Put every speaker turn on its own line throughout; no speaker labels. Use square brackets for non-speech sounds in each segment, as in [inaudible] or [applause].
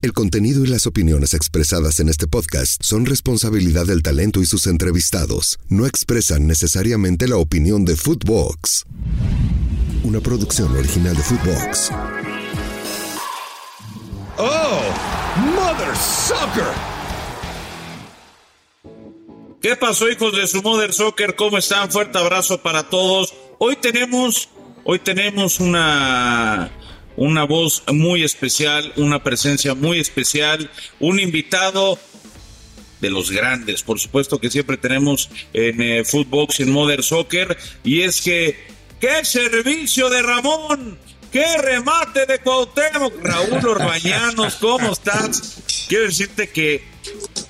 El contenido y las opiniones expresadas en este podcast son responsabilidad del talento y sus entrevistados. No expresan necesariamente la opinión de Footbox. Una producción original de Footbox.
¡Oh! ¡Mother Soccer!
¿Qué pasó, hijos de su Mother Soccer? ¿Cómo están? Fuerte abrazo para todos. Hoy tenemos, hoy tenemos una, una voz muy especial, una presencia muy especial, un invitado de los grandes, por supuesto que siempre tenemos en eh, Footbox en Mother Soccer, y es que, ¡qué servicio de Ramón! ¡Qué remate de Cuauhtémoc! Raúl Orbañanos, ¿cómo estás? Quiero decirte que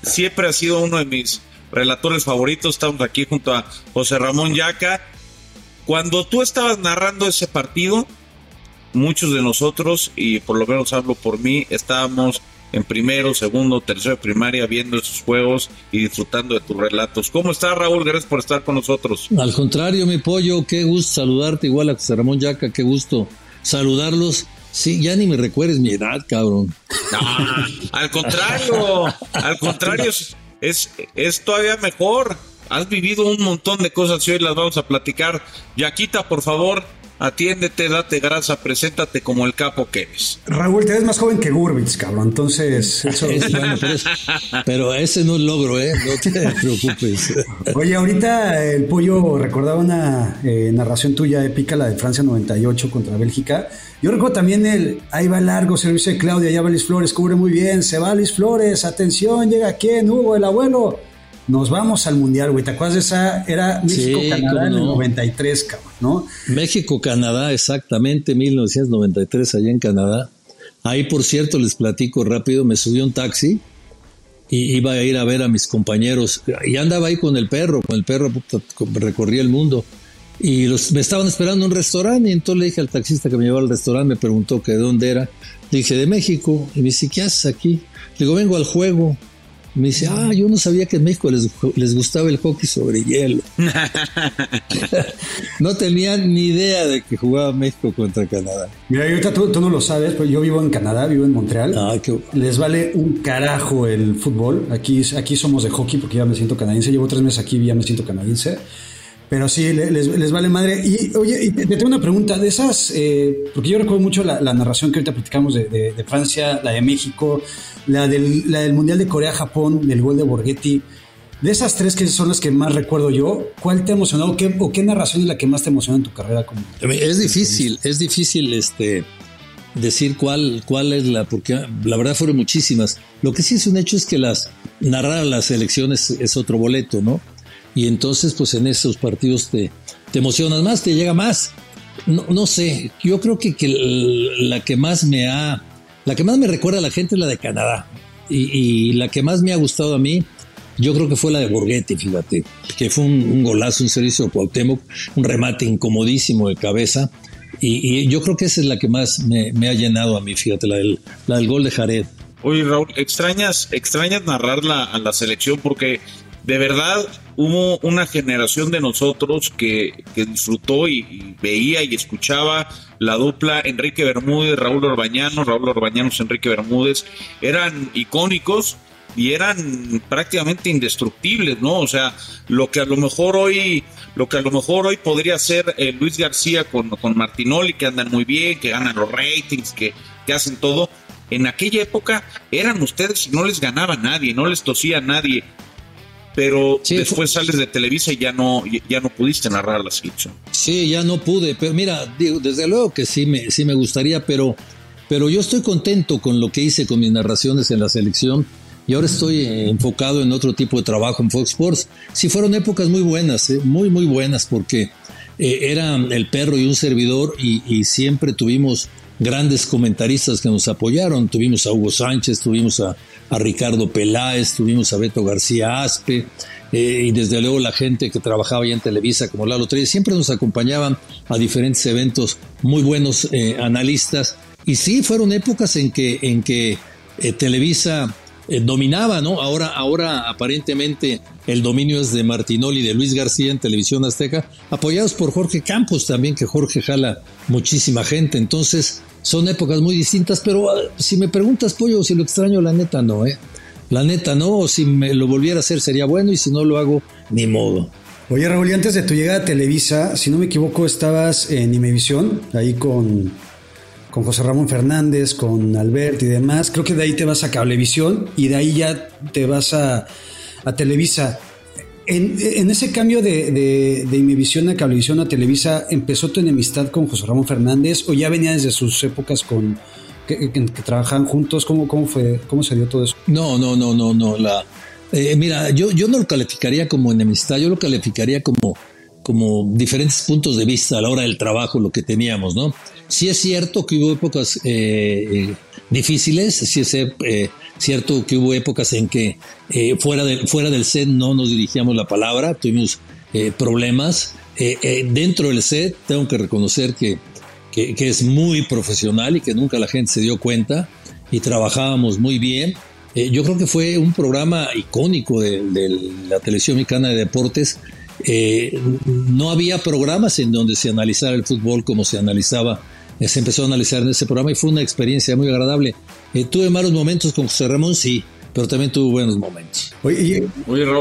siempre ha sido uno de mis relatores favoritos. Estamos aquí junto a José Ramón Yaca. Cuando tú estabas narrando ese partido, muchos de nosotros, y por lo menos hablo por mí, estábamos en primero, segundo, tercero de primaria viendo esos juegos y disfrutando de tus relatos. ¿Cómo estás, Raúl? Gracias por estar con nosotros.
Al contrario, mi pollo, qué gusto saludarte, igual a José Ramón Yaca, qué gusto saludarlos. Sí, ya ni me recuerdes mi edad, cabrón.
Al contrario, al contrario, es, es todavía mejor. Has vivido un montón de cosas y hoy las vamos a platicar. Yaquita, por favor, atiéndete, date grasa, preséntate como el capo que eres.
Raúl, te ves más joven que Gurbitz, cabrón. Entonces, [laughs] eso
es bueno, pero, es, pero, ese no es logro, ¿eh? No te [laughs] preocupes.
Oye, ahorita el pollo recordaba una eh, narración tuya épica, la de Francia 98 contra Bélgica. Yo recuerdo también el, ahí va largo servicio de Claudia, allá va Luis Flores, cubre muy bien, se va Luis Flores, atención, llega quién, Hugo, el abuelo. Nos vamos al Mundial, güey. ¿Te acuerdas de esa? Era México-Canadá en el 93, cabrón, ¿no?
México-Canadá, exactamente, 1993, allá en Canadá. Ahí, por cierto, les platico rápido, me subí un taxi y iba a ir a ver a mis compañeros. Y andaba ahí con el perro, con el perro recorría el mundo. Y los, me estaban esperando en un restaurante y entonces le dije al taxista que me llevaba al restaurante, me preguntó que de dónde era. Le dije, de México. Y me dice, ¿qué haces aquí? Le digo, vengo al juego. Me dice, ah, yo no sabía que en México les, les gustaba el hockey sobre hielo. [laughs] no tenía ni idea de que jugaba México contra Canadá.
Mira, ahorita tú, tú, no lo sabes, pero yo vivo en Canadá, vivo en Montreal.
Ah, qué...
Les vale un carajo el fútbol. Aquí, aquí somos de hockey porque ya me siento canadiense. Llevo tres meses aquí y ya me siento canadiense. Pero sí, les, les, vale madre. Y oye, y te, te, tengo una pregunta de esas, eh, porque yo recuerdo mucho la, la, narración que ahorita platicamos de, de, de, Francia, la de México, la del, la del Mundial de Corea-Japón, del gol de Borghetti. De esas tres que son las que más recuerdo yo, ¿cuál te ha emocionado ¿Qué, o qué narración es la que más te emociona en tu carrera? Como,
es difícil, es difícil este, decir cuál, cuál es la, porque la verdad fueron muchísimas. Lo que sí es un hecho es que las narrar las elecciones es otro boleto, ¿no? y entonces pues en esos partidos te, te emocionas más, te llega más. No, no sé, yo creo que, que, la que más me ha, la que más me recuerda a la gente es la de Canadá. Y, la que más me ha gustado a mí, yo creo que fue la de Borghetti, fíjate, que fue un, golazo, un servicio de Cuauhtémoc, un remate incomodísimo de cabeza. Y, yo creo que esa es la que más me, ha llenado a mí, fíjate, la del, la gol de Jared.
Oye Raúl, extrañas, extrañas narrarla a la selección porque de verdad hubo una generación de nosotros que, que disfrutó y, veía y escuchaba la dupla Enrique Bermúdez, Raúl Orbañanos, Raúl Orbañanos, Enrique Bermúdez, eran icónicos y eran prácticamente indestructibles, ¿no? O sea, lo que a lo mejor hoy, lo que a lo mejor hoy podría ser eh, Luis García con, con Martinoli, que andan muy bien, que ganan los ratings, que, que hacen todo, en aquella época eran ustedes y no les ganaba nadie, no les tosía nadie pero sí, después fue... sales de Televisa y ya no, ya no pudiste narrar la selección.
Sí, ya no pude, pero mira, digo, desde luego que sí me, sí me gustaría, pero, pero yo estoy contento con lo que hice con mis narraciones en la selección y ahora estoy enfocado en otro tipo de trabajo en Fox Sports. Sí fueron épocas muy buenas, ¿eh? muy, muy buenas, porque eh, era el perro y un servidor y, y siempre tuvimos grandes comentaristas que nos apoyaron. Tuvimos a Hugo Sánchez, tuvimos a, Ricardo Peláez, tuvimos a Beto García Aspe, eh, y desde luego la gente que trabajaba ya en Televisa como Lalo Trey, siempre nos acompañaban a diferentes eventos, muy buenos eh, analistas. Y sí, fueron épocas en que, en que eh, Televisa dominaba, ¿no? Ahora, ahora aparentemente el dominio es de Martinoli y de Luis García en Televisión Azteca, apoyados por Jorge Campos también, que Jorge jala muchísima gente. Entonces, son épocas muy distintas, pero ah, si me preguntas, Pollo, si lo extraño, la neta no, ¿eh? La neta no, o si me lo volviera a hacer sería bueno y si no lo hago, ni modo.
Oye, Raúl, y antes de tu llegada a Televisa, si no me equivoco, estabas en Imevisión, ahí con, con José Ramón Fernández, con Albert y demás. Creo que de ahí te vas a Cablevisión y de ahí ya te vas a, a Televisa. En, ese cambio de, de, de a Cablevisión a Televisa, ¿empezó tu enemistad con José Ramón Fernández o ya venía desde sus épocas con que, trabajaban juntos? ¿Cómo, ¿Cómo fue? ¿Cómo se dio todo eso?
No, no, no, no, no. La, eh, mira, yo, yo no lo calificaría como enemistad, yo lo calificaría como, como diferentes puntos de vista a la hora del trabajo, lo que teníamos, ¿no? Sí es cierto que hubo épocas eh, eh, difíciles, sí es cierto que hubo épocas en que eh, fuera, fuera del set no nos dirigíamos la palabra, tuvimos eh, problemas. Eh, dentro del set tengo que reconocer que, que, es muy profesional y que nunca la gente se dio cuenta y trabajábamos muy bien. yo creo que fue un programa icónico de, de la televisión mexicana de deportes. No había programas en donde se analizara el fútbol como se analizaba se empezó a analizar en ese programa y fue una experiencia muy agradable. Eh, tuve malos momentos con José Ramón, sí, pero también tuve buenos momentos.
Oye,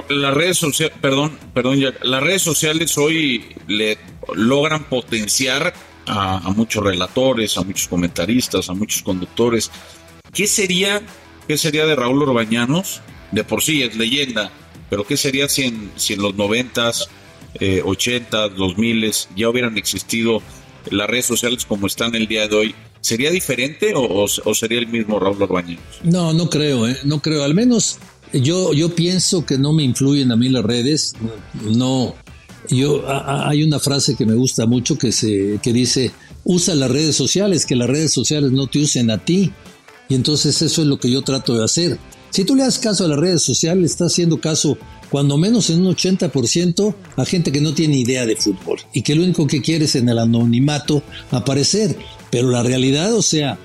las redes sociales, perdón, perdón, las redes sociales hoy le logran potenciar a, muchos relatores, a muchos comentaristas, a muchos conductores. ¿Qué sería, qué sería de Raúl Orbañanos? De por sí es leyenda, pero ¿qué sería si en, si en los noventas, eh, ochentas, dos miles ya hubieran existido las redes sociales como están el día de hoy, ¿sería diferente o, sería el mismo Raúl Orbañanos?
No, no creo, ¿eh? no creo. Al menos yo, yo pienso que no me influyen a mí las redes. No, yo hay una frase que me gusta mucho que se que dice usa las redes sociales, que las redes sociales no te usen a ti. Y entonces eso es lo que yo trato de hacer. Si tú le das caso a las redes sociales, estás haciendo caso cuando menos en un 80% a gente que no tiene idea de fútbol y que lo único que quiere es en el anonimato aparecer. Pero la realidad, o sea,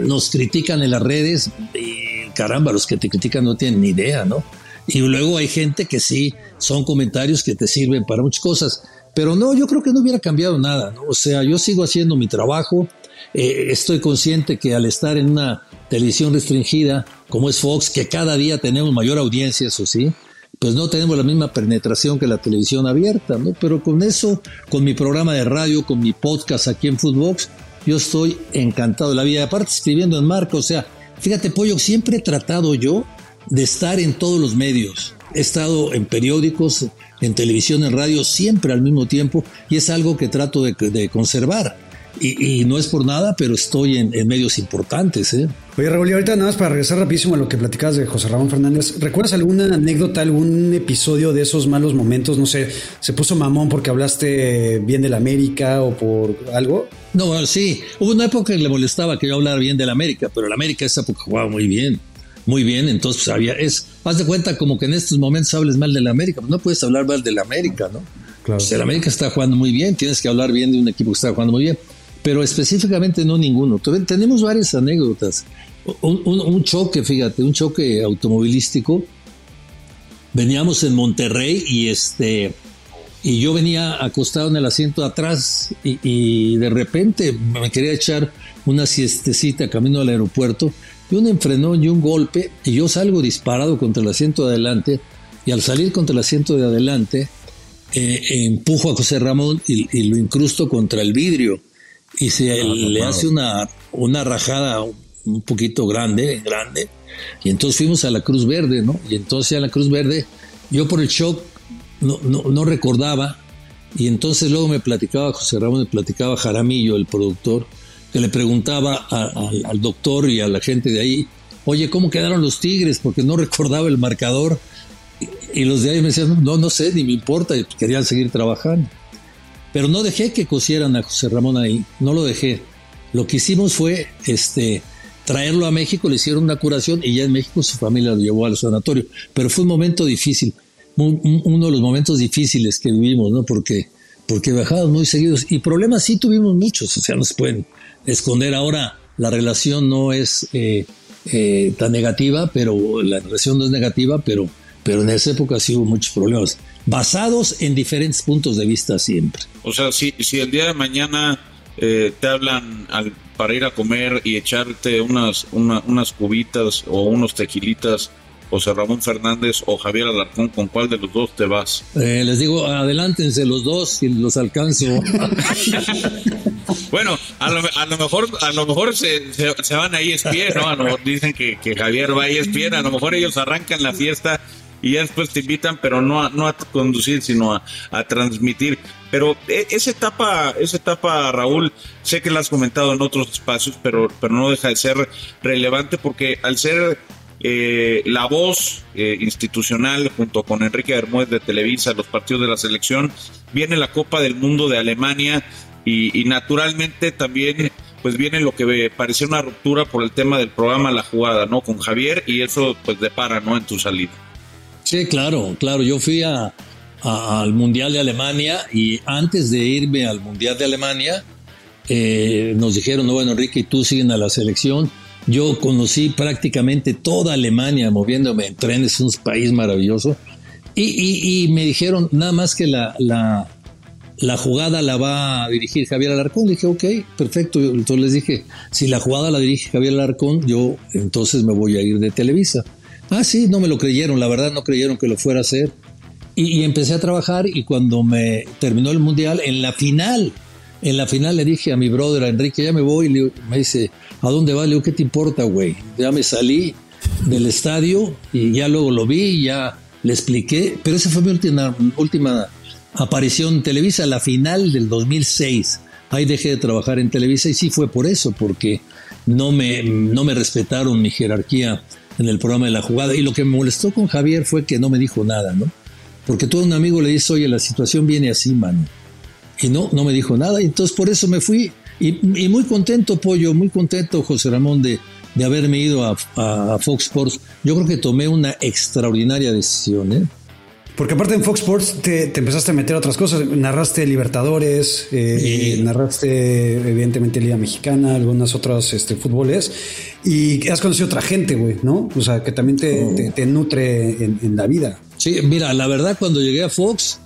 nos critican en las redes y caramba, los que te critican no tienen ni idea, ¿no? Y luego hay gente que sí, son comentarios que te sirven para muchas cosas. Pero no, yo creo que no hubiera cambiado nada, ¿no? O sea, yo sigo haciendo mi trabajo, eh, estoy consciente que al estar en una televisión restringida como es Fox, que cada día tenemos mayor audiencia, eso sí, pues no tenemos la misma penetración que la televisión abierta, ¿no? Pero con eso, con mi programa de radio, con mi podcast aquí en Footbox, yo estoy encantado de la vida. Aparte, escribiendo en marco, o sea, fíjate, Pollo, siempre he tratado yo de estar en todos los medios. He estado en periódicos, en televisión, en radio, siempre al mismo tiempo, y es algo que trato de conservar. Y, no es por nada, pero estoy en, medios importantes. ¿eh?
Oye, Raúl, y ahorita nada más para regresar rapidísimo a lo que platicabas de José Ramón Fernández. ¿Recuerdas alguna anécdota, algún episodio de esos malos momentos? No sé, ¿se puso mamón porque hablaste bien de la América o por algo?
No, sí. Hubo una época que le molestaba que yo hablara bien de la América, pero la América esa época jugaba muy bien. Muy bien, entonces pues, había, es, haz de cuenta como que en estos momentos hables mal de la América, pues no puedes hablar mal de la América, ¿no? Claro. Pues, América está jugando muy bien, tienes que hablar bien de un equipo que está jugando muy bien pero específicamente no ninguno. Tenemos varias anécdotas. Un, choque, fíjate, un choque automovilístico. Veníamos en Monterrey y este y yo venía acostado en el asiento de atrás y, de repente me quería echar una siestecita camino al aeropuerto y un enfrenón y un golpe y yo salgo disparado contra el asiento de adelante y al salir contra el asiento de adelante eh, empujo a José Ramón y, lo incrusto contra el vidrio y se le hace una, una rajada un poquito grande, grande, y entonces fuimos a la Cruz Verde, ¿no? Y entonces a la Cruz Verde, yo por el shock no, no, recordaba, y entonces luego me platicaba José Ramón, me platicaba Jaramillo, el productor, que le preguntaba al doctor y a la gente de ahí, oye, ¿cómo quedaron los Tigres? Porque no [laughs] recordaba el marcador. Y, y los de ahí me decían, no, no sé, ni me importa, querían seguir trabajando. Pero no dejé que cosieran a José Ramón ahí, no lo dejé. Lo que hicimos fue este, traerlo a México, le hicieron una curación y ya en México su familia lo llevó al sanatorio. Pero fue un momento difícil, uno de los momentos difíciles que vivimos, ¿no? Porque, porque bajados muy seguidos y problemas sí tuvimos muchos, o sea, no se pueden esconder. Ahora la relación no es eh, eh, tan negativa, pero la relación no es negativa, pero, pero en esa época sí hubo muchos problemas, basados en diferentes puntos de vista siempre.
O sea, si, si el día de mañana eh, te hablan para ir a comer y echarte unas, unas cubitas o unos tequilitas, José Ramón Fernández o Javier Alarcón, ¿con cuál de los dos te vas?
Eh, les digo, adelántense los dos y los alcanzo. [laughs]
bueno, a lo, a lo, mejor, a lo mejor se, se, van a ESPN, ¿no? A lo mejor dicen que, que Javier va a ESPN, a lo mejor ellos arrancan la fiesta y ya después te invitan, pero no a, no a conducir, sino a, transmitir. Pero e, esa etapa, esa etapa, Raúl, sé que la has comentado en otros espacios, pero, pero no deja de ser relevante porque al ser eh, la voz eh, institucional junto con Enrique Bermúdez de Televisa, los partidos de la selección, viene la Copa del Mundo de Alemania y, naturalmente también pues viene lo que parecía una ruptura por el tema del programa La Jugada, ¿no? Con Javier y eso pues depara, ¿no? En tu salida.
Sí, claro, claro. Yo fui a, al Mundial de Alemania y antes de irme al Mundial de Alemania, eh, nos dijeron, no, bueno, Enrique, y tú siguen a la selección. Yo conocí prácticamente toda Alemania moviéndome en trenes, un país maravilloso. Y, me dijeron, nada más que la, la, la, jugada la va a dirigir Javier Alarcón. Dije, ok, perfecto. Entonces les dije, si la jugada la dirige Javier Alarcón, yo entonces me voy a ir de Televisa. Ah, sí, no me lo creyeron, la verdad no creyeron que lo fuera a hacer. Y, empecé a trabajar y cuando me terminó el mundial, en la final, en la final le dije a mi brother, a Enrique, ya me voy, y me dice, ¿a dónde va? Le digo, ¿qué te importa, güey? Ya me salí del estadio y ya luego lo vi, ya le expliqué, pero esa fue mi última, última aparición en Televisa, la final del 2006. Ahí dejé de trabajar en Televisa y sí fue por eso, porque no me, no me respetaron mi jerarquía en el programa de la jugada. Y lo que me molestó con Javier fue que no me dijo nada, ¿no? Porque todo un amigo le dice, oye, la situación viene así, mano. Y no, no me dijo nada. Y entonces por eso me fui. Y, muy contento, Pollo, muy contento, José Ramón, de, de haberme ido a, a, Fox Sports. Yo creo que tomé una extraordinaria decisión, ¿eh?
Porque aparte en Fox Sports te, empezaste a meter otras cosas. Narraste Libertadores, eh, narraste evidentemente Liga Mexicana, algunas otras este, fútboles. Y has conocido otra gente, güey, ¿no? O sea, que también te, te, nutre en, la vida.
Sí, mira, la verdad cuando llegué a Fox,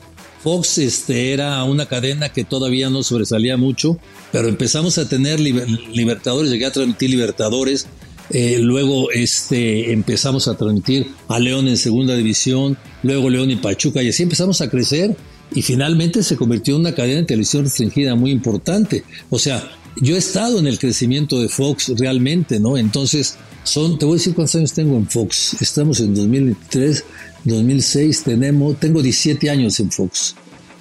Fox este, era una cadena que todavía no sobresalía mucho, pero empezamos a tener Libertadores, llegué a transmitir Libertadores, eh, luego este, empezamos a transmitir a León en segunda división, luego León y Pachuca, y así empezamos a crecer y finalmente se convirtió en una cadena de televisión restringida muy importante. O sea, yo he estado en el crecimiento de Fox realmente, ¿no? Entonces, son, te voy a decir cuántos años tengo en Fox. Estamos en 2003, 2006, tenemos, tengo 17 años en Fox.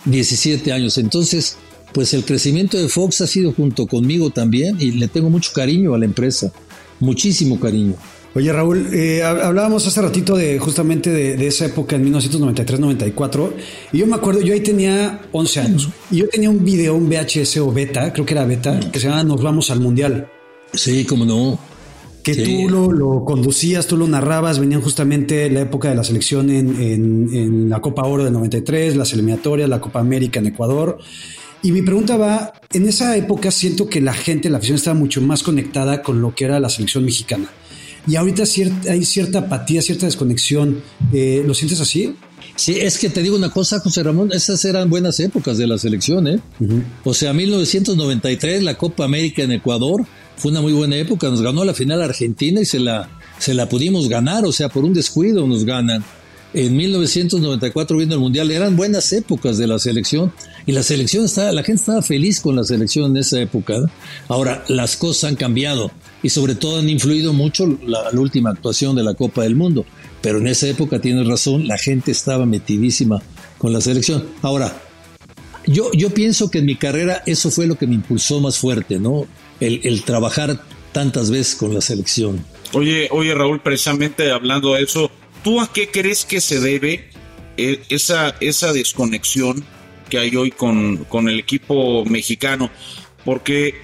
17 años. Entonces, pues el crecimiento de Fox ha sido junto conmigo también y le tengo mucho cariño a la empresa muchísimo cariño.
Oye Raúl, eh, hablábamos hace ratito de justamente de, esa época en 1993-94 y yo me acuerdo, yo ahí tenía 11 años y yo tenía un video, un VHS o beta, creo que era beta, que se llama Nos vamos al Mundial.
Sí, cómo no.
Que tú lo, conducías, tú lo narrabas, venían justamente la época de la selección en, en la Copa Oro del 93, las eliminatorias, la Copa América en Ecuador. Y mi pregunta va, en esa época siento que la gente, la afición estaba mucho más conectada con lo que era la selección mexicana. Y ahorita hay cierta apatía, cierta desconexión. Eh, ¿Lo sientes así?
Sí, es que te digo una cosa, José Ramón, esas eran buenas épocas de la selección, ¿eh? O sea, 1993, la Copa América en Ecuador, fue una muy buena época, nos ganó la final Argentina y se la, se la pudimos ganar, o sea, por un descuido nos ganan en 1994 viendo el Mundial, eran buenas épocas de la selección y la selección estaba, la gente estaba feliz con la selección en esa época. Ahora, las cosas han cambiado y sobre todo han influido mucho la, última actuación de la Copa del Mundo. Pero en esa época tienes razón, la gente estaba metidísima con la selección. Ahora, yo, yo pienso que en mi carrera eso fue lo que me impulsó más fuerte, ¿no? El, el trabajar tantas veces con la selección.
Oye, oye Raúl, precisamente hablando de eso, ¿Tú a qué crees que se debe eh, esa, esa desconexión que hay hoy con, el equipo mexicano? Porque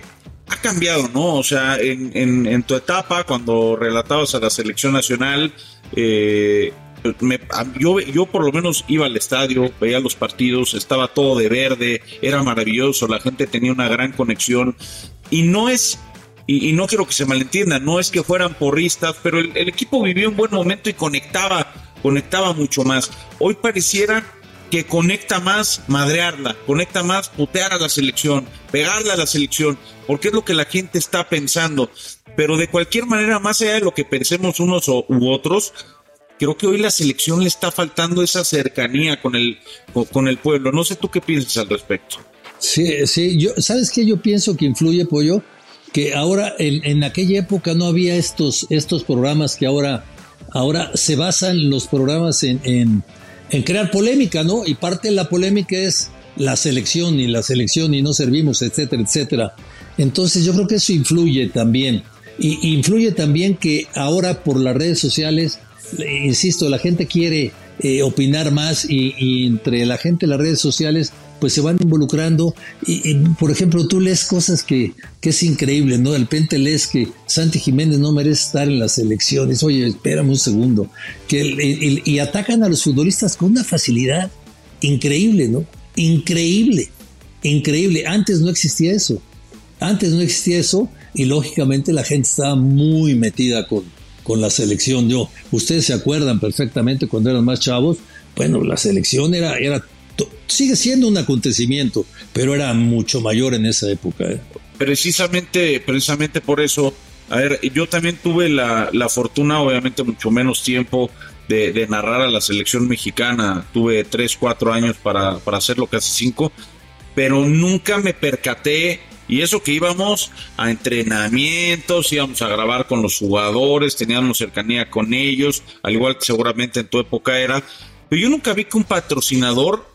ha cambiado, ¿no? O sea, en, en, tu etapa, cuando relatabas a la selección nacional, eh, yo, yo por lo menos iba al estadio, veía los partidos, estaba todo de verde, era maravilloso, la gente tenía una gran conexión y no es, y, no quiero que se malentienda, no es que fueran porristas, pero el, equipo vivió un buen momento y conectaba, conectaba mucho más. Hoy pareciera que conecta más madrearla, conecta más putear a la selección, pegarla a la selección, porque es lo que la gente está pensando. Pero de cualquier manera, más allá de lo que pensemos unos u otros, creo que hoy la selección le está faltando esa cercanía con el, con el pueblo. No sé tú qué piensas al respecto.
Sí, sí, ¿sabes qué yo pienso que influye, Pollo? Que ahora, en, en aquella época no había estos, estos programas que ahora, ahora se basan los programas en, en crear polémica, ¿no? Y parte de la polémica es la selección y la selección y no servimos, etcétera, etcétera. Entonces yo creo que eso influye también. Y influye también que ahora por las redes sociales, insisto, la gente quiere eh, opinar más y, y, entre la gente las redes sociales pues se van involucrando y, por ejemplo, tú lees cosas que, que, es increíble, ¿no? De repente lees que Santi Jiménez no merece estar en las elecciones, oye, espérame un segundo, que y atacan a los futbolistas con una facilidad increíble, ¿no? Increíble, increíble. Antes no existía eso, antes no existía eso y lógicamente la gente estaba muy metida con, con la selección. Yo, ustedes se acuerdan perfectamente cuando eran más chavos, bueno, la selección era, era sigue siendo un acontecimiento, pero era mucho mayor en esa época. ¿eh?
Precisamente, precisamente por eso, a ver, yo también tuve la, fortuna, obviamente mucho menos tiempo, de, narrar a la selección mexicana. Tuve tres, cuatro años para, para hacerlo, casi cinco, pero nunca me percaté. Y eso que íbamos a entrenamientos, íbamos a grabar con los jugadores, teníamos cercanía con ellos, al igual que seguramente en tu época era. Pero yo nunca vi que un patrocinador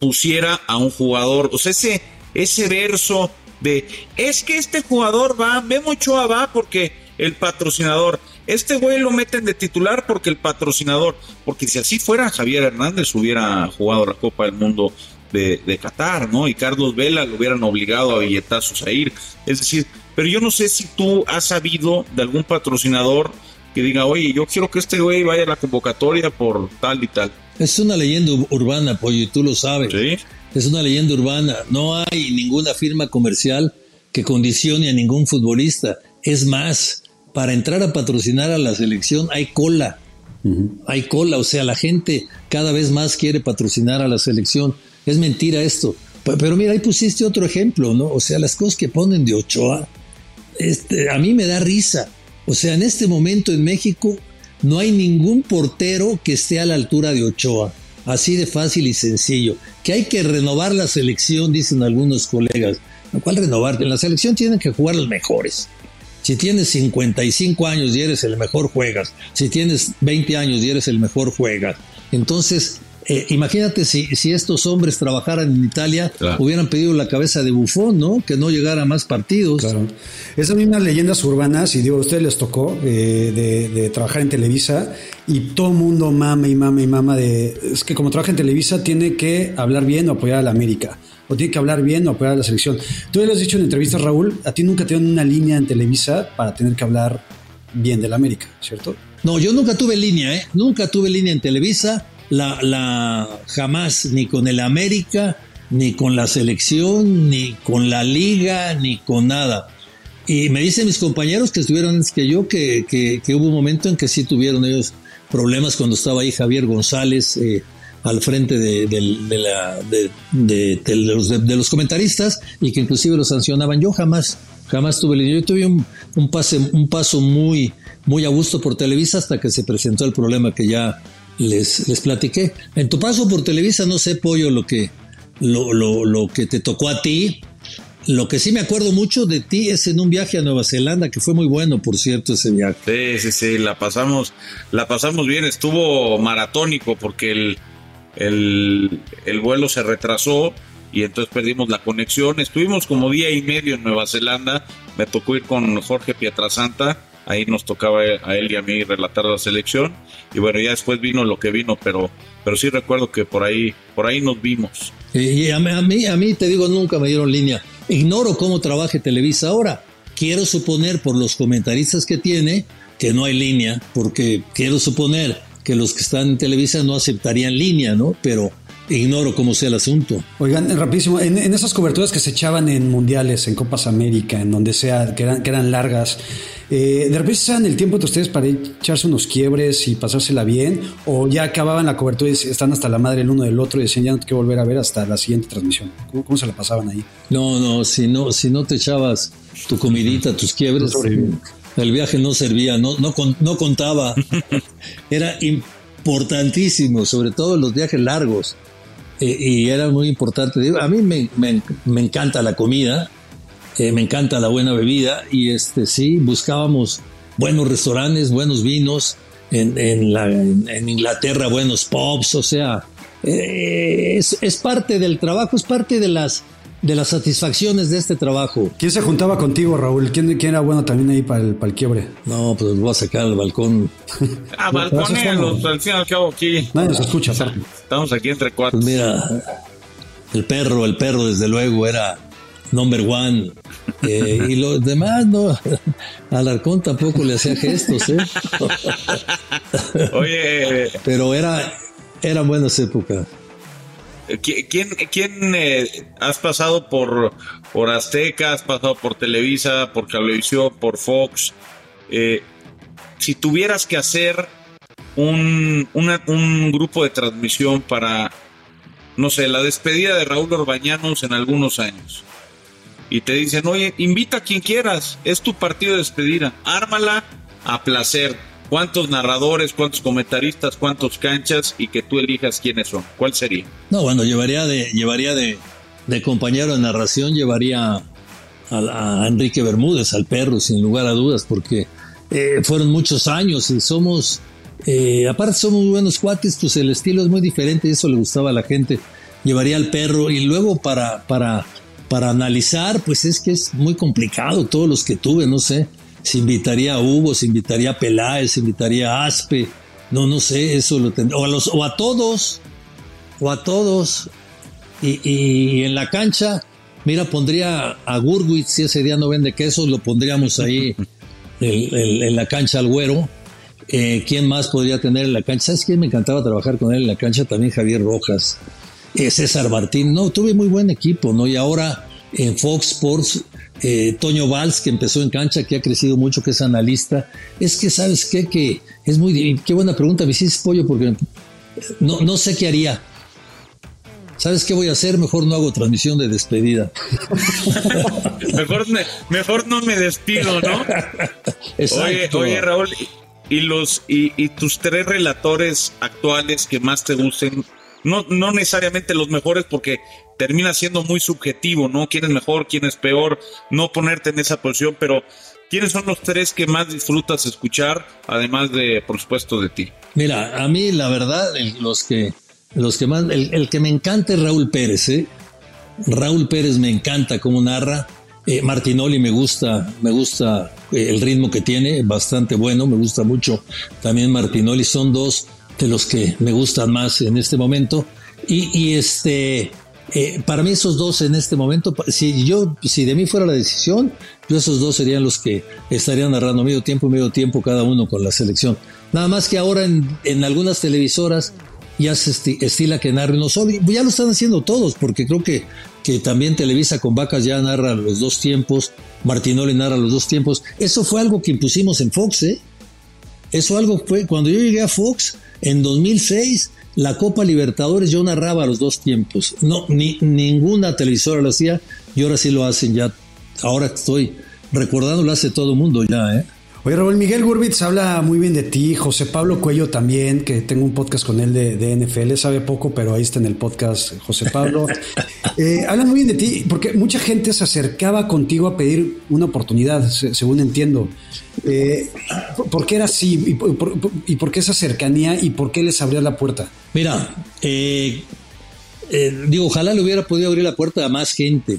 pusiera a un jugador, o sea, ese, ese verso de, es que este jugador va, Memo Ochoa va porque el patrocinador, este güey lo meten de titular porque el patrocinador, porque si así fuera Javier Hernández hubiera jugado la Copa del Mundo de, de Qatar, ¿no? Y Carlos Vela lo hubieran obligado a billetazos a ir. Es decir, pero yo no sé si tú has sabido de algún patrocinador que diga, oye, yo quiero que este güey vaya a la convocatoria por tal y tal.
Es una leyenda urbana, Pollo, y tú lo sabes.
¿Sí?
Es una leyenda urbana. No hay ninguna firma comercial que condicione a ningún futbolista. Es más, para entrar a patrocinar a la selección hay cola. Hay cola, o sea, la gente cada vez más quiere patrocinar a la selección. Es mentira esto. Pero mira, ahí pusiste otro ejemplo, ¿no? O sea, las cosas que ponen de Ochoa, este, a mí me da risa. O sea, en este momento en México no hay ningún portero que esté a la altura de Ochoa. Así de fácil y sencillo. Que hay que renovar la selección, dicen algunos colegas. ¿Cuál renovar? En la selección tienen que jugar los mejores. Si tienes 55 años y eres el mejor, juegas. Si tienes 20 años y eres el mejor, juegas. Entonces, eh, imagínate si, si, estos hombres trabajaran en Italia, hubieran pedido la cabeza de Bufón, ¿no? Que no llegara a más partidos.
Claro. Esas mismas leyendas urbanas, y digo, a ustedes les tocó eh, de, trabajar en Televisa, y todo el mundo mama y mama y mama de. Es que como trabaja en Televisa, tiene que hablar bien o apoyar a la América. O tiene que hablar bien o apoyar a la selección. Tú ya lo has dicho en entrevistas, Raúl, a ti nunca te dan una línea en Televisa para tener que hablar bien de la América, ¿cierto?
No, yo nunca tuve línea, ¿eh? Nunca tuve línea en Televisa la, la jamás ni con el América, ni con la selección, ni con la liga, ni con nada. Y me dicen mis compañeros que estuvieron antes que yo que, que, hubo un momento en que sí tuvieron ellos problemas cuando estaba ahí Javier González eh, al frente de, de, la, de, los, de, los, comentaristas y que inclusive los sancionaban. Yo jamás, jamás tuve Yo tuve un, un, pase, un paso muy, muy a gusto por Televisa hasta que se presentó el problema que ya les, les platiqué. En tu paso por Televisa, no sé, Pollo, lo que, lo, lo, lo que te tocó a ti. Lo que sí me acuerdo mucho de ti es en un viaje a Nueva Zelanda, que fue muy bueno, por cierto, ese viaje.
Sí, sí, sí, la pasamos, la pasamos bien, estuvo maratónico porque el, el, el vuelo se retrasó y entonces perdimos la conexión. Estuvimos como día y medio en Nueva Zelanda, me tocó ir con Jorge Pietrasanta ahí nos tocaba a él y a mí relatar la selección. Y bueno ya después vino lo que vino pero pero sí recuerdo que por ahí por ahí nos vimos.
Y a mí a mí, te digo nunca me dieron línea. Ignoro cómo trabaje Televisa ahora. Quiero suponer por los comentaristas que tiene que no hay línea, porque quiero suponer que los que están en Televisa no aceptarían línea, ¿no? Pero ignoro cómo sea el asunto.
Oigan, rapidísimo, en, esas coberturas que se echaban en mundiales, en Copas América, en donde sea, que eran, que eran largas, eh, ¿de repente se dan el tiempo de ustedes para echarse unos quiebres y pasársela bien? ¿O ya acababan la cobertura y están hasta la madre el uno del otro y decían ya no te quiero volver a ver hasta la siguiente transmisión? ¿Cómo, se la pasaban ahí?
No, no, si no, si no te echabas tu comidita, tus quiebres, el viaje no servía, no, no, no contaba. [laughs] Era importantísimo, sobre todo en los viajes largos. Y era muy importante. A mí me, me, encanta la comida, eh, me encanta la buena bebida y este sí, buscábamos buenos restaurantes, buenos vinos, en, en Inglaterra buenos pubs, o sea, eh, es, es, parte del trabajo, es parte de las de las satisfacciones de este trabajo.
¿Quién se juntaba contigo, Raúl? ¿Quién, quién era bueno también ahí para el, para el quiebre?
No, pues voy a sacar al balcón.
Ah, balconeros, al fin y al cabo aquí.
Nadie nos escucha,
Estamos aquí entre cuatro.
Pues mira, el perro, el perro desde luego era number one. Eh, y los demás, no. [laughs] Alarcón tampoco le hacía gestos, ¿eh? [laughs]
Oye.
Pero era, eran buenas épocas.
¿Quién, quién eh, has pasado por, por Azteca, has pasado por Televisa, por Cablevisión, por Fox? Eh, si tuvieras que hacer un, un grupo de transmisión para, no sé, la despedida de Raúl Orbañanos en algunos años, y te dicen, oye, invita a quien quieras, es tu partido de despedida, ármala a placer ¿Cuántos narradores, cuántos comentaristas, cuántos canchas y que tú elijas quiénes son? ¿Cuál sería?
No, bueno, llevaría de, llevaría de, compañero de narración, llevaría a, Enrique Bermúdez, al perro, sin lugar a dudas, porque eh, fueron muchos años y somos, eh, aparte somos buenos cuates, pues el estilo es muy diferente y eso le gustaba a la gente. Llevaría al perro y luego para, para, para analizar, pues es que es muy complicado todos los que tuve, no sé se invitaría a Hugo, se invitaría a Peláez, se invitaría a Aspe, no, no sé, eso lo tendría, o a, los, o a todos, o a todos, y, en la cancha, mira, pondría a Gurwitz, si ese día no vende quesos, lo pondríamos ahí [laughs] en la cancha al güero. Eh, ¿Quién más podría tener en la cancha? ¿Sabes quién me encantaba trabajar con él en la cancha? También Javier Rojas, eh, César Martín. No, tuve muy buen equipo, ¿no? Y ahora en Fox Sports eh, Toño Valls, que empezó en cancha, que ha crecido mucho, que es analista. Es que, ¿sabes qué? Que es muy. Qué buena pregunta, me hiciste pollo, porque no, no sé qué haría. ¿Sabes qué voy a hacer? Mejor no hago transmisión de despedida. [laughs]
mejor, mejor no me despido, ¿no? [laughs] Oye, oye, Raúl, y los y, y, tus tres relatores actuales que más te gusten, no, no necesariamente los mejores, porque termina siendo muy subjetivo, ¿no? ¿Quién es mejor, quién es peor? No ponerte en esa posición, pero ¿quiénes son los tres que más disfrutas escuchar, además de, por supuesto, de ti?
Mira, a mí la verdad, los que, los que más, el, que me encanta es Raúl Pérez, ¿eh? Raúl Pérez me encanta cómo narra. Eh, Martinoli me gusta, me gusta eh, el ritmo que tiene, bastante bueno, me gusta mucho. También Martinoli son dos de los que me gustan más en este momento. Y, este, eh, para mí esos dos en este momento, si yo, si de mí fuera la decisión, yo esos dos serían los que estarían narrando medio tiempo y medio tiempo cada uno con la selección. Nada más que ahora en, algunas televisoras ya se estila que narren los Ya lo están haciendo todos, porque creo que, que también Televisa con vacas ya narra los dos tiempos, Martinoli narra los dos tiempos. Eso fue algo que impusimos en Fox, ¿eh? Eso algo fue, cuando yo llegué a Fox en 2006, la Copa Libertadores yo narraba los dos tiempos. No, ni ninguna televisora lo hacía y ahora sí lo hacen ya. Ahora estoy recordando, lo hace todo el mundo ya, ¿eh?
Oye, Raúl Miguel Gurbitz habla muy bien de ti, José Pablo Cuello también, que tengo un podcast con él de, NFL, sabe poco, pero ahí está en el podcast José Pablo. [laughs] eh, hablan muy bien de ti, porque mucha gente se acercaba contigo a pedir una oportunidad, según entiendo. Eh, ¿Por qué era así? ¿Y por, qué esa cercanía? ¿Y por qué les abría la puerta?
Mira, eh, digo, ojalá le hubiera podido abrir la puerta a más gente,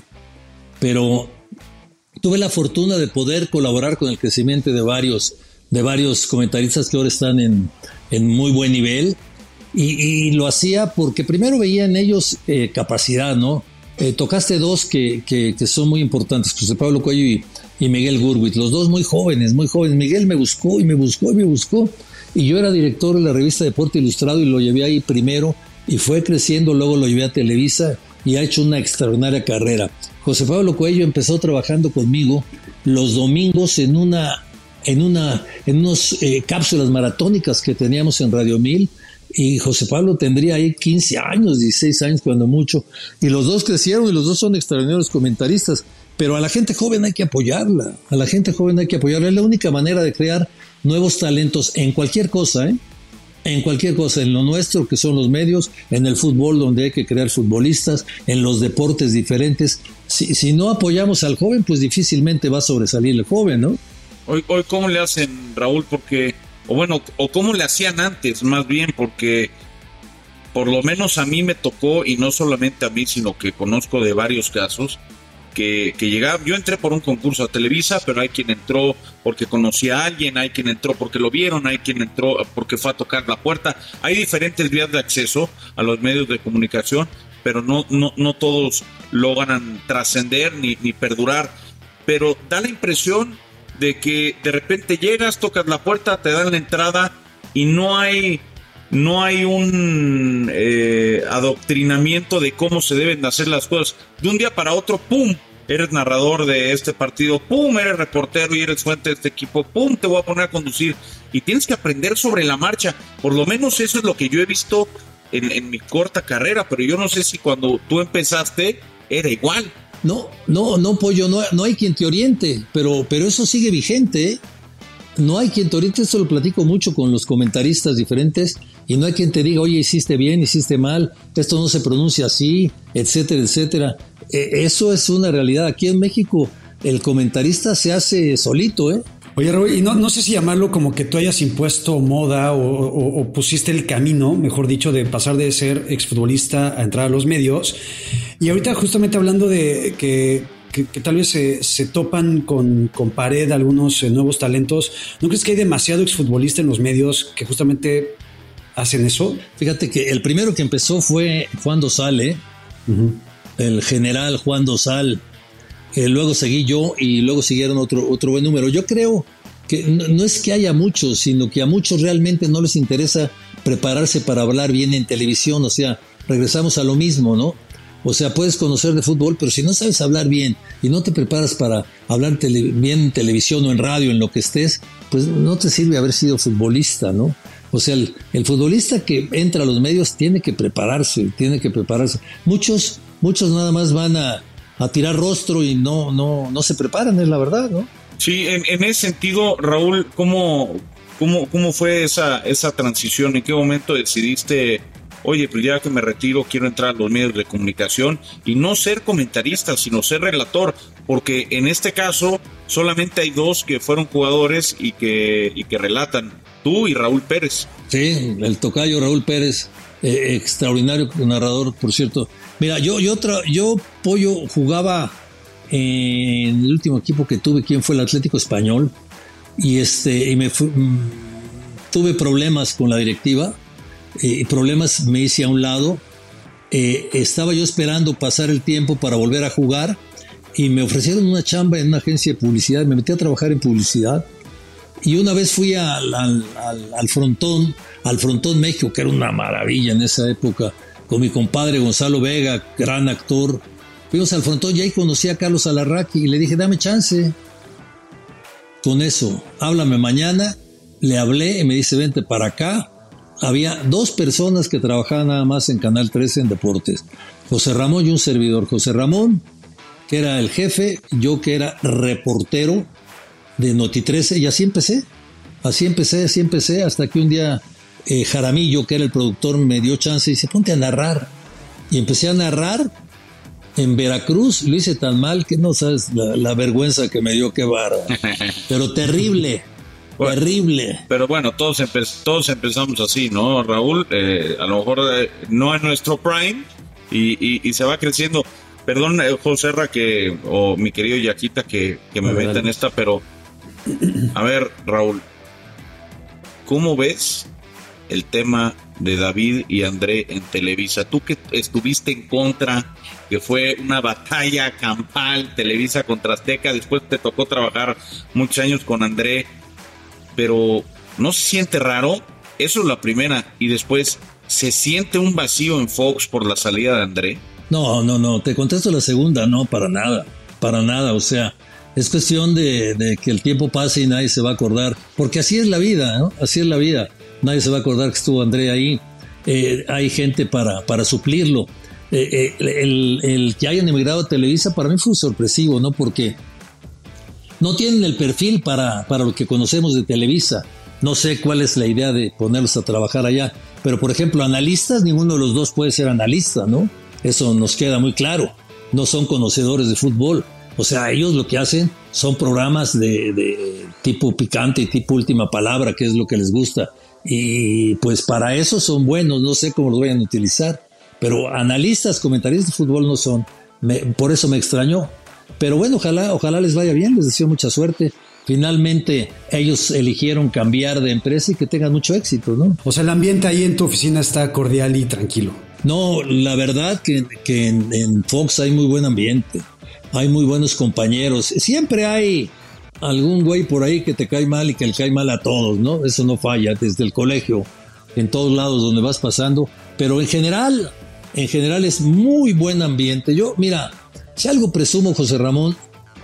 pero tuve la fortuna de poder colaborar con el crecimiento de varios, de varios comentaristas que ahora están en, muy buen nivel. Y, lo hacía porque primero veía en ellos eh, capacidad, ¿no? Eh, tocaste dos que, son muy importantes, José Pablo Cuello y, y Miguel Gurwitz, los dos muy jóvenes, muy jóvenes. Miguel me buscó y me buscó y me buscó. Y yo era director de la revista Deporte Ilustrado y lo llevé ahí primero y fue creciendo, luego lo llevé a Televisa y ha hecho una extraordinaria carrera. José Pablo Coello empezó trabajando conmigo los domingos en una en una en unas eh, cápsulas maratónicas que teníamos en Radio Mil y José Pablo tendría ahí 15 años, 16 años cuando mucho, y los dos crecieron y los dos son extraordinarios comentaristas, pero a la gente joven hay que apoyarla, a la gente joven hay que apoyarla, es la única manera de crear nuevos talentos en cualquier cosa, ¿eh? En cualquier cosa, en lo nuestro que son los medios, en el fútbol donde hay que crear futbolistas, en los deportes diferentes. Si, no apoyamos al joven, pues difícilmente va a sobresalir el joven, ¿no?
Hoy, hoy ¿cómo le hacen, Raúl? Porque o bueno, o cómo le hacían antes, más bien, porque por lo menos a mí me tocó, y no solamente a mí, sino que conozco de varios casos, que, que llegaba, yo entré por un concurso a Televisa, pero hay quien entró porque conocía a alguien, hay quien entró porque lo vieron, hay quien entró porque fue a tocar la puerta, hay diferentes vías de acceso a los medios de comunicación, pero no, no, no todos logran trascender ni, ni perdurar, pero da la impresión de que de repente llegas, tocas la puerta, te dan la entrada y no hay no hay un eh, adoctrinamiento de cómo se deben hacer las cosas. De un día para otro, ¡pum! Eres narrador de este partido, ¡pum! Eres reportero y eres fuente de este equipo, ¡pum! Te voy a poner a conducir. Y tienes que aprender sobre la marcha. Por lo menos eso es lo que yo he visto en, en mi corta carrera, pero yo no sé si cuando tú empezaste era igual.
No, no, no, pollo, no, no hay quien te oriente, pero, pero eso sigue vigente. ¿eh? No hay quien te oriente, esto lo platico mucho con los comentaristas diferentes, y no hay quien te diga, oye, hiciste bien, hiciste mal, esto no se pronuncia así, etcétera, etcétera. E, eso es una realidad. Aquí en México el comentarista se hace solito, ¿eh?
Oye, Raúl, y no, no sé si llamarlo como que tú hayas impuesto moda o, pusiste el camino, mejor dicho, de pasar de ser exfutbolista a entrar a los medios. Y ahorita justamente hablando de que, tal vez se, topan con, con, pared algunos eh, nuevos talentos, ¿no crees que hay demasiado exfutbolista en los medios que justamente hacen eso?
Fíjate que el primero que empezó fue Juan Dosal, ¿eh? el general Juan Dosal eh, luego seguí yo y luego siguieron otro, otro buen número. Yo creo que no, es que haya muchos, sino que a muchos realmente no les interesa prepararse para hablar bien en televisión, o sea, regresamos a lo mismo, ¿no? O sea, puedes conocer de fútbol, pero si no sabes hablar bien y no te preparas para hablar bien en televisión o en radio, en lo que estés, pues no te sirve haber sido futbolista, ¿no? O sea, el, futbolista que entra a los medios tiene que prepararse, tiene que prepararse. Muchos, muchos nada más van a, a tirar rostro y no, no, no se preparan, es la verdad, ¿no?
Sí, en, en ese sentido, Raúl, ¿cómo, cómo, cómo fue esa, esa transición? ¿En qué momento decidiste, oye, pues ya que me retiro, quiero entrar a los medios de comunicación y no ser comentarista, sino ser relator? Porque en este caso solamente hay dos que fueron jugadores y que, y que relatan, tú y Raúl Pérez.
Sí, el tocayo Raúl Pérez, eh, extraordinario narrador, por cierto. Mira, yo, yo, yo Pollo jugaba en el último equipo que tuve, quien fue el Atlético Español, y este y me mm, tuve problemas con la directiva, y problemas me hice a un lado. Eh, estaba yo esperando pasar el tiempo para volver a jugar y me ofrecieron una chamba en una agencia de publicidad, me metí a trabajar en publicidad y una vez fui al, al, frontón, al frontón México, que era una maravilla en esa época, con mi compadre Gonzalo Vega, gran actor. Fuimos al frontón y ahí conocí a Carlos Alarraqui y le dije, dame chance. Con eso, háblame mañana. Le hablé y me dice, vente para acá. Había dos personas que trabajaban nada más en Canal 13 en deportes. José Ramón y un servidor. José Ramón, que era el jefe, yo que era reportero de Noti 13 y así empecé. Así empecé, así empecé, hasta que un día eh, Jaramillo, que era el productor, me dio chance y dice, ponte a narrar. Y empecé a narrar en Veracruz, lo hice tan mal que no sabes la, vergüenza que me dio, qué barra. [laughs] Pero terrible, terrible.
Pero bueno, todos, todos empezamos así, ¿no, Raúl? Eh, a lo mejor eh, no es nuestro prime y, se va creciendo. Perdón, José Ra, que, o mi querido Yaquita, que, que me meta en esta, pero a ver, Raúl, ¿cómo ves el tema de David y André en Televisa. Tú que estuviste en contra, que fue una batalla campal, Televisa contra Azteca, después te tocó trabajar muchos años con André, pero ¿no se siente raro? Eso es la primera. Y después, ¿se siente un vacío en Fox por la salida de André?
No, no, no, te contesto la segunda, no, para nada, para nada, o sea, es cuestión de, que el tiempo pase y nadie se va a acordar, porque así es la vida, ¿no? Así es la vida, nadie se va a acordar que estuvo André ahí, eh, hay gente para, para suplirlo. Eh, eh, el, que hayan emigrado a Televisa para mí fue sorpresivo, ¿no? Porque no tienen el perfil para, para lo que conocemos de Televisa. No sé cuál es la idea de ponerlos a trabajar allá, pero por ejemplo, analistas, ninguno de los dos puede ser analista, ¿no? Eso nos queda muy claro. No son conocedores de fútbol. O sea, ellos lo que hacen son programas de, tipo picante y tipo última palabra, que es lo que les gusta. Y pues para eso son buenos, no sé cómo los vayan a utilizar. Pero analistas, comentaristas de fútbol no son. por eso me extrañó. Pero bueno, ojalá, ojalá les vaya bien, les deseo mucha suerte. Finalmente ellos eligieron cambiar de empresa y que tengan mucho éxito, ¿no?
O sea, el ambiente ahí en tu oficina está cordial y tranquilo.
No, la verdad que, en, Fox hay muy buen ambiente, hay muy buenos compañeros. Siempre hay algún güey por ahí que te cae mal y que le cae mal a todos, ¿no? Eso no falla desde el colegio, en todos lados donde vas pasando. Pero en general, en general es muy buen ambiente. Yo, mira, si algo presumo, José Ramón,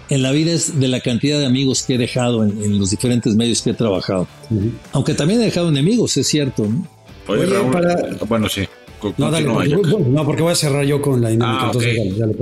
en la vida es de la cantidad de amigos que he dejado en, los diferentes medios que he trabajado. Aunque también he dejado enemigos, es cierto. ¿no?
Oye, para... bueno, sí.
No, dale, no, porque voy a cerrar yo con la dinámica. Ah, entonces, dale,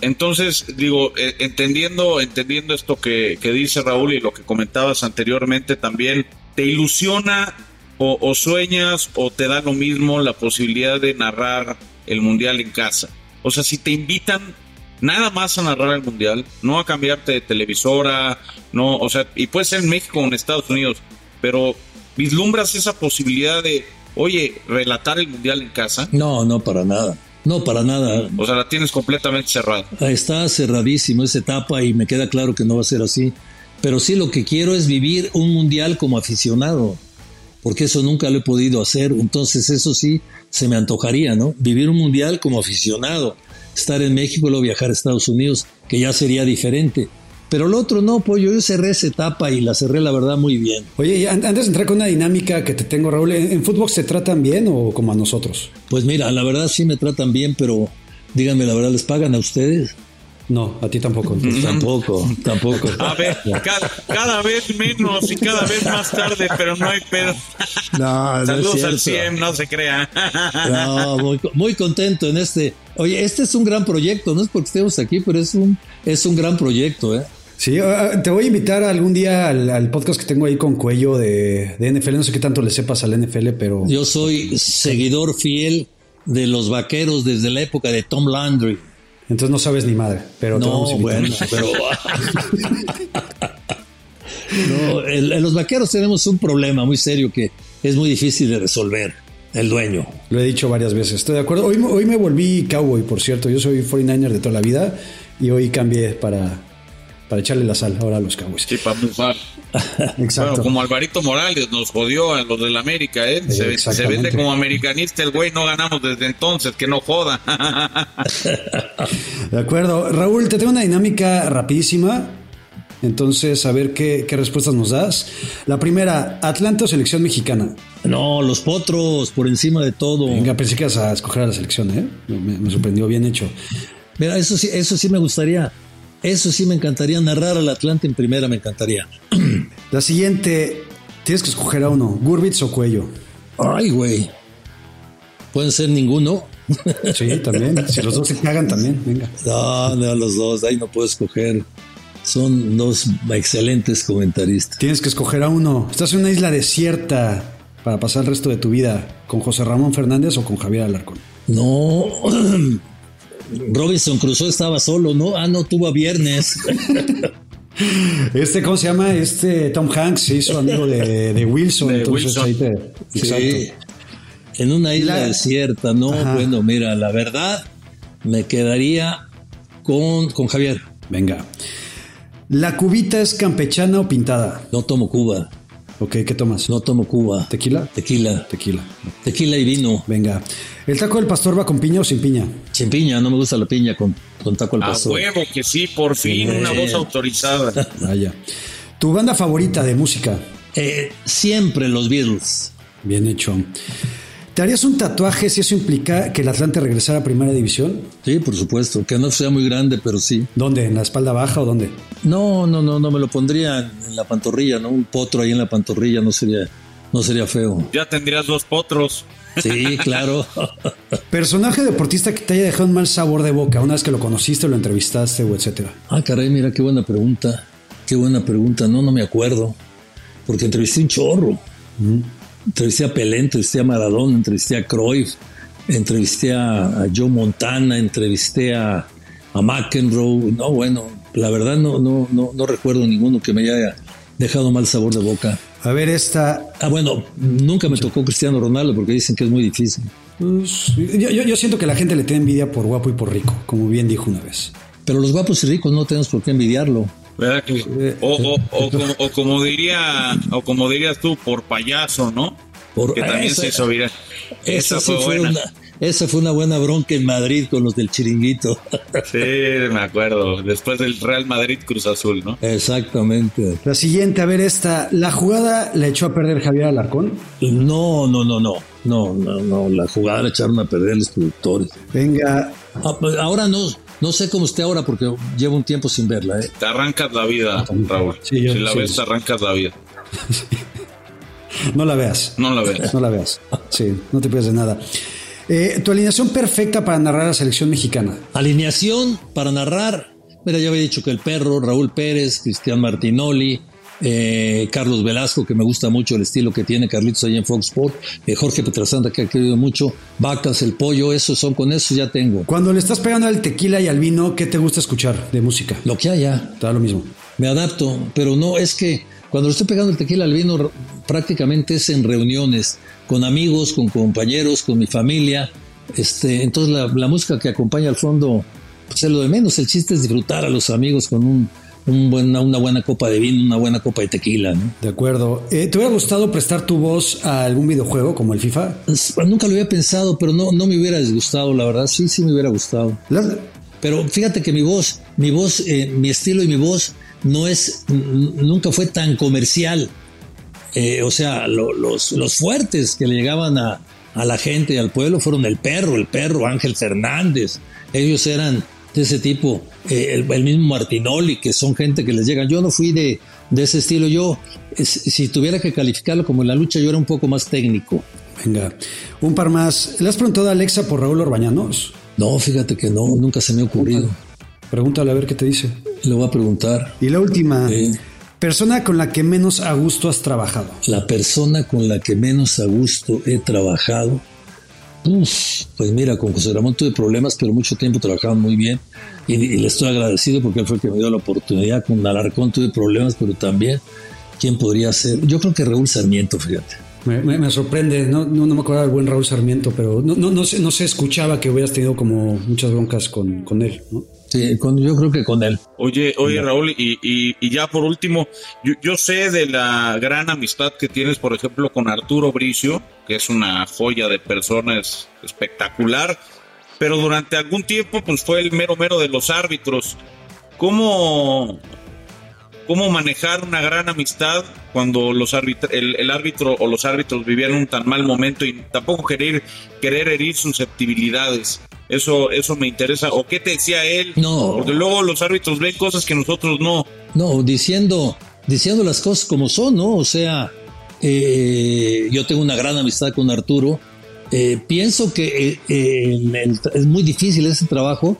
Entonces, digo, eh, entendiendo, entendiendo esto que, dice Raúl y lo que comentabas anteriormente también, ¿te ilusiona o, sueñas o te da lo mismo la posibilidad de narrar el Mundial en casa? O sea, si te invitan nada más a narrar el Mundial, no a cambiarte de televisora, no, o sea, y puede ser en México o en Estados Unidos, pero vislumbras esa posibilidad de oye, relatar el mundial en casa.
No, no, para nada. No, para nada.
O sea, la tienes completamente cerrada.
Está cerradísimo esa etapa y me queda claro que no va a ser así. Pero sí lo que quiero es vivir un mundial como aficionado, porque eso nunca lo he podido hacer. Entonces eso sí se me antojaría, ¿no? Vivir un mundial como aficionado, estar en México y luego viajar a Estados Unidos, que ya sería diferente. Pero el otro no, pues yo cerré esa etapa y la cerré la verdad muy bien.
Oye, antes de entrar con una dinámica que te tengo, Raúl, ¿en, fútbol te tratan bien o como a nosotros?
Pues mira, la verdad sí me tratan bien, pero díganme la verdad, ¿les pagan a ustedes?
No, a ti tampoco.
tampoco, [laughs] tampoco.
A ver, cada, vez menos y cada vez más tarde, pero no hay pedo. No, Saludos al 100, no se crea.
No, muy, muy, contento en este. Oye, este es un gran proyecto, no es porque estemos aquí, pero es un, es un gran proyecto, ¿eh?
Sí, ah, ah, te voy a invitar algún día al, podcast que tengo ahí con Cuello de, NFL. No sé qué tanto le sepas al NFL, pero.
Yo soy seguidor fiel de los vaqueros desde la época de Tom Landry.
Entonces no sabes ni madre, pero
no, vamos a bueno, pero. [laughs] no, en los vaqueros tenemos un problema muy serio que es muy difícil de resolver. El dueño.
Lo he dicho varias veces, estoy de acuerdo. Hoy, hoy me volví cowboy, por cierto. Yo soy 49er de toda la vida y hoy cambié para, para echarle la sal ahora a los Cowboys.
Sí, para bufar. [laughs] Exacto. Bueno, como Alvarito Morales nos jodió a los del América, ¿eh? Se, vende como americanista el güey, no ganamos desde entonces, que no joda. [laughs]
de acuerdo. Raúl, te tengo una dinámica rapidísima. Entonces, a ver qué, respuestas nos das. La primera, Atlanta o selección mexicana.
No, los potros, por encima de todo.
Venga, pensé que ibas a escoger a la selección, ¿eh? Me, me sorprendió, bien hecho.
Mira, eso sí, eso sí me gustaría. Eso sí me encantaría narrar al Atlante en primera, me encantaría. [clears throat]
La siguiente, tienes que escoger a uno, Gurbitz o Cuello.
Ay, güey. Pueden ser ninguno. [laughs]
Sí, también. Si los dos se cagan también, venga.
No, no, los dos, ahí no puedo escoger. Son dos excelentes comentaristas.
Tienes que escoger a uno. Estás en una isla desierta para pasar el resto de tu vida con José Ramón Fernández o con Javier Alarcón.
No, [clears throat] Robinson Crusoe estaba solo, ¿no? Ah, no, tuvo a viernes. [laughs]
Este, ¿cómo se llama? Este Tom Hanks se hizo amigo de, Wilson. entonces Ahí te,
sí. En una isla desierta, ¿no? Bueno, mira, la verdad, me quedaría con, con Javier.
Venga. ¿La cubita es campechana o pintada?
No tomo Cuba.
Ok, ¿qué tomas?
No tomo Cuba.
¿Tequila?
Tequila.
Tequila.
Tequila y vino.
Venga. ¿El taco del pastor va con piña o sin piña?
Sin piña, no me gusta la piña con, con taco al
A
pastor.
huevo que sí, por fin, una voz autorizada. [laughs]
Vaya. ¿Tu banda favorita de música?
Eh, siempre los Beatles.
Bien hecho. ¿Te harías un tatuaje si eso implica que el Atlante regresara a Primera División?
Sí, por supuesto. Que no sea muy grande, pero sí.
¿Dónde? ¿En la espalda baja o dónde?
No, no, no, no me lo pondría en la pantorrilla, ¿no? Un potro ahí en la pantorrilla no sería, no sería feo.
Ya tendrías dos potros.
Sí, [laughs] claro.
Personaje deportista que te haya dejado un mal sabor de boca una vez que lo conociste, lo entrevistaste o etcétera.
Ah, caray, mira qué buena pregunta. Qué buena pregunta. No, no me acuerdo. Porque entrevisté un chorro. Entrevisté a Pelé, entrevisté a Maradona, entrevisté a Cruyff, entrevisté a, a Joe Montana, entrevisté a, a McEnroe. No, bueno, la verdad no, no, no, no recuerdo ninguno que me haya dejado mal sabor de boca.
A ver, esta.
Ah, bueno, nunca me tocó Cristiano Ronaldo porque dicen que es muy difícil.
pues, yo, yo- yo siento que la gente le tiene envidia por guapo y por rico, como bien dijo una vez.
Pero los guapos y ricos no tenemos por qué envidiarlo.
¿Verdad que- O, o- o como, o como diría, o como dirías tú, por payaso, ¿no?
Por-
que también
esa-
se hizo viral.
Esa,
Esa
sí
fue
fue
buena.
una, esa fue una buena bronca en Madrid con los del chiringuito. [laughs]
Sí, me acuerdo. Después del Real Madrid Cruz Azul, ¿no?
Exactamente.
La siguiente, a ver, esta. ¿La jugada la echó a perder Javier Alarcón?
No, no, no, no. No, no, no. La jugada la echaron a perder los productores.
Venga,
Ah, pues Ahora no, no sé cómo esté ahora porque llevo un tiempo sin verla. ¿eh?
Te arrancas la vida, Raúl.
Sí, yo-
si la
sí,
ves,
sí.
te arrancas la vida. [laughs]
no la veas.
No la ves.
No la veas. Sí, no te pierdes de nada. Eh, tu alineación perfecta para narrar a la selección mexicana.
Alineación para narrar. Mira, ya había dicho que el perro, Raúl Pérez, Cristian Martinoli, eh, Carlos Velasco, que me gusta mucho el estilo que tiene Carlitos ahí en Fox Sport, eh, Jorge Petrasanta, que ha querido mucho, Vacas, el pollo, esos son con eso ya tengo.
Cuando le estás pegando al tequila y al vino, ¿qué te gusta escuchar de música?
Lo que haya,
Te da lo mismo.
me adapto, pero no, es que cuando le estoy pegando el tequila al vino, prácticamente es en reuniones, con amigos, con compañeros, con mi familia. Este, entonces la, la música que acompaña al fondo, pues es lo de menos. El chiste es disfrutar a los amigos con un, un buena, una buena copa de vino, una buena copa de tequila. ¿no?
De acuerdo. Eh, ¿Te hubiera gustado prestar tu voz a algún videojuego como el FIFA?
Nunca lo había pensado, pero no, no me hubiera disgustado, la verdad. Sí, sí me hubiera gustado.
La-
Pero fíjate que mi voz, mi voz, eh, mi estilo y mi voz no es, nunca fue tan comercial. Eh, o sea, lo- los, los fuertes que le llegaban a, a la gente y al pueblo fueron el perro, el perro, Ángel Fernández. Ellos eran de ese tipo, eh, el, el mismo Martinoli, que son gente que les llegan. Yo no fui de, de ese estilo. Yo, es- si tuviera que calificarlo como en la lucha, yo era un poco más técnico.
Venga, un par más. ¿Le has preguntado a Alexa por Raúl Orbañanos?
No, fíjate que no, nunca se me ha ocurrido.
Pregúntale a ver qué te dice.
Le voy a preguntar.
Y la última. Persona con la que menos a gusto has trabajado.
la persona con la que menos a gusto he trabajado. Uf, pues mira, con José Ramón tuve problemas, pero mucho tiempo trabajaban muy bien y, y le estoy agradecido porque él fue el que me dio la oportunidad. Con Alarcón tuve problemas, pero también, ¿quién podría ser? Yo creo que Raúl Sarmiento, fíjate.
Me, me- me sorprende, no, no, no me acuerdo del buen Raúl Sarmiento, pero no, no, no, se, no se escuchaba que hubieras tenido como muchas broncas con, con él. ¿no?
Sí, con- yo creo que con él.
Oye, oye Raúl, y, y, y ya por último, yo, yo sé de la gran amistad que tienes, por ejemplo, con Arturo Bricio, que es una joya de personas espectacular, pero durante algún tiempo pues fue el mero mero de los árbitros. ¿Cómo, cómo manejar una gran amistad cuando los árbitr- el, el árbitro o los árbitros vivían un tan mal momento y tampoco querer, querer herir susceptibilidades? Eso, eso me interesa. ¿O qué te decía él?
No.
Porque luego los árbitros ven cosas que nosotros no.
No, diciendo, diciendo las cosas como son, ¿no? O sea, eh, yo tengo una gran amistad con Arturo. Eh, pienso que eh, el- es muy difícil ese trabajo.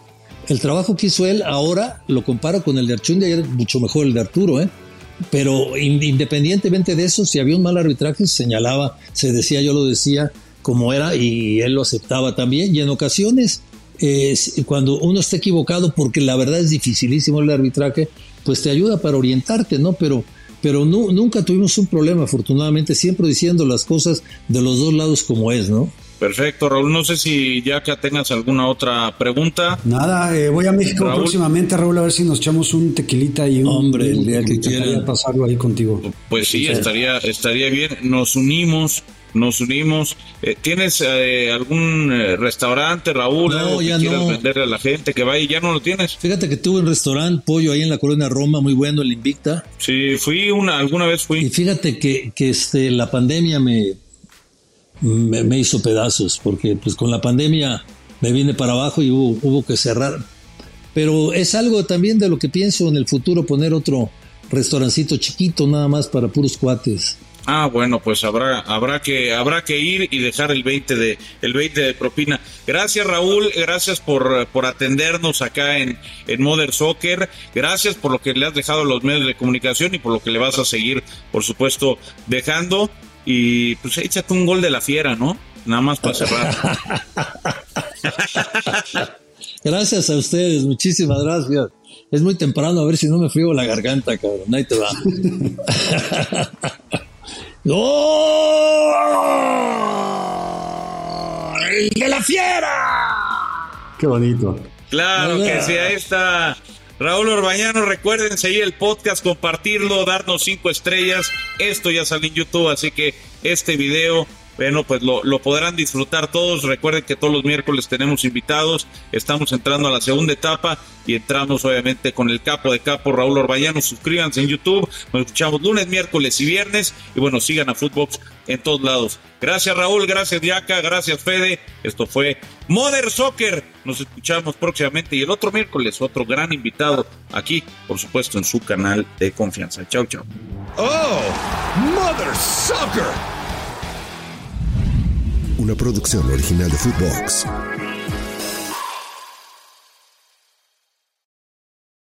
El trabajo que hizo él ahora lo comparo con el de Archundia y era mucho mejor el de Arturo, ¿eh? Pero in- independientemente de eso, si había un mal arbitraje, se señalaba, se decía, yo lo decía como era y él lo aceptaba también. Y en ocasiones, eh, cuando uno está equivocado, porque la verdad es dificilísimo el arbitraje, pues te ayuda para orientarte, ¿no? Pero, pero nu- nunca tuvimos un problema, afortunadamente, siempre diciendo las cosas de los dos lados como es, ¿no?
Perfecto, Raúl. No sé si ya que tengas alguna otra pregunta.
Nada, eh, voy a México próximamente, Raúl, a ver si nos echamos un tequilita y un.
Hombre, el día que quiera
pasarlo ahí contigo.
Pues sí, estaría, estaría bien. Nos unimos nos unimos. Eh, ¿Tienes eh, algún restaurante, Raúl?
No, ya
que
no.
venderle a la gente que vaya? ¿Ya no lo tienes?
Fíjate que tuve un restaurante, pollo, ahí en la colonia Roma, muy bueno, el Invicta.
Sí, fui una, alguna vez fui.
Y fíjate que, que este, la pandemia me, me, hizo pedazos, porque pues con la pandemia me vine para abajo y hubo, hubo que cerrar. Pero es algo también de lo que pienso en el futuro, poner otro restaurancito chiquito nada más para puros cuates.
Ah, bueno, pues habrá habrá que habrá que ir y dejar el 20 de el 20 de propina. Gracias Raúl, gracias por, por atendernos acá en en Mother Soccer. Gracias por lo que le has dejado a los medios de comunicación y por lo que le vas a seguir, por supuesto, dejando y pues échate un gol de la fiera, ¿no? Nada más para cerrar. [laughs]
gracias a ustedes, muchísimas gracias. Es muy temprano, a ver si no me frío la garganta, cabrón. Ahí te va. [laughs] ¡Gol! ¡De la fiera!
Qué bonito.
Claro que sí, ahí está. Raúl Orbañano, recuerden seguir el podcast, compartirlo, darnos cinco estrellas. Esto ya sale en YouTube, así que este video bueno, pues lo, lo, podrán disfrutar todos. Recuerden que todos los miércoles tenemos invitados. Estamos entrando a la segunda etapa y entramos obviamente con el capo de capo Raúl Orbayano. Suscríbanse en YouTube. Nos escuchamos lunes, miércoles y viernes. Y bueno, sigan a Footbox en todos lados. Gracias Raúl, gracias Diaca, gracias Fede. Esto fue Mother Soccer. Nos escuchamos próximamente y el otro miércoles otro gran invitado aquí, por supuesto, en su canal de confianza. Chau, chau.
Oh, Mother Soccer
una producción original de Footbox.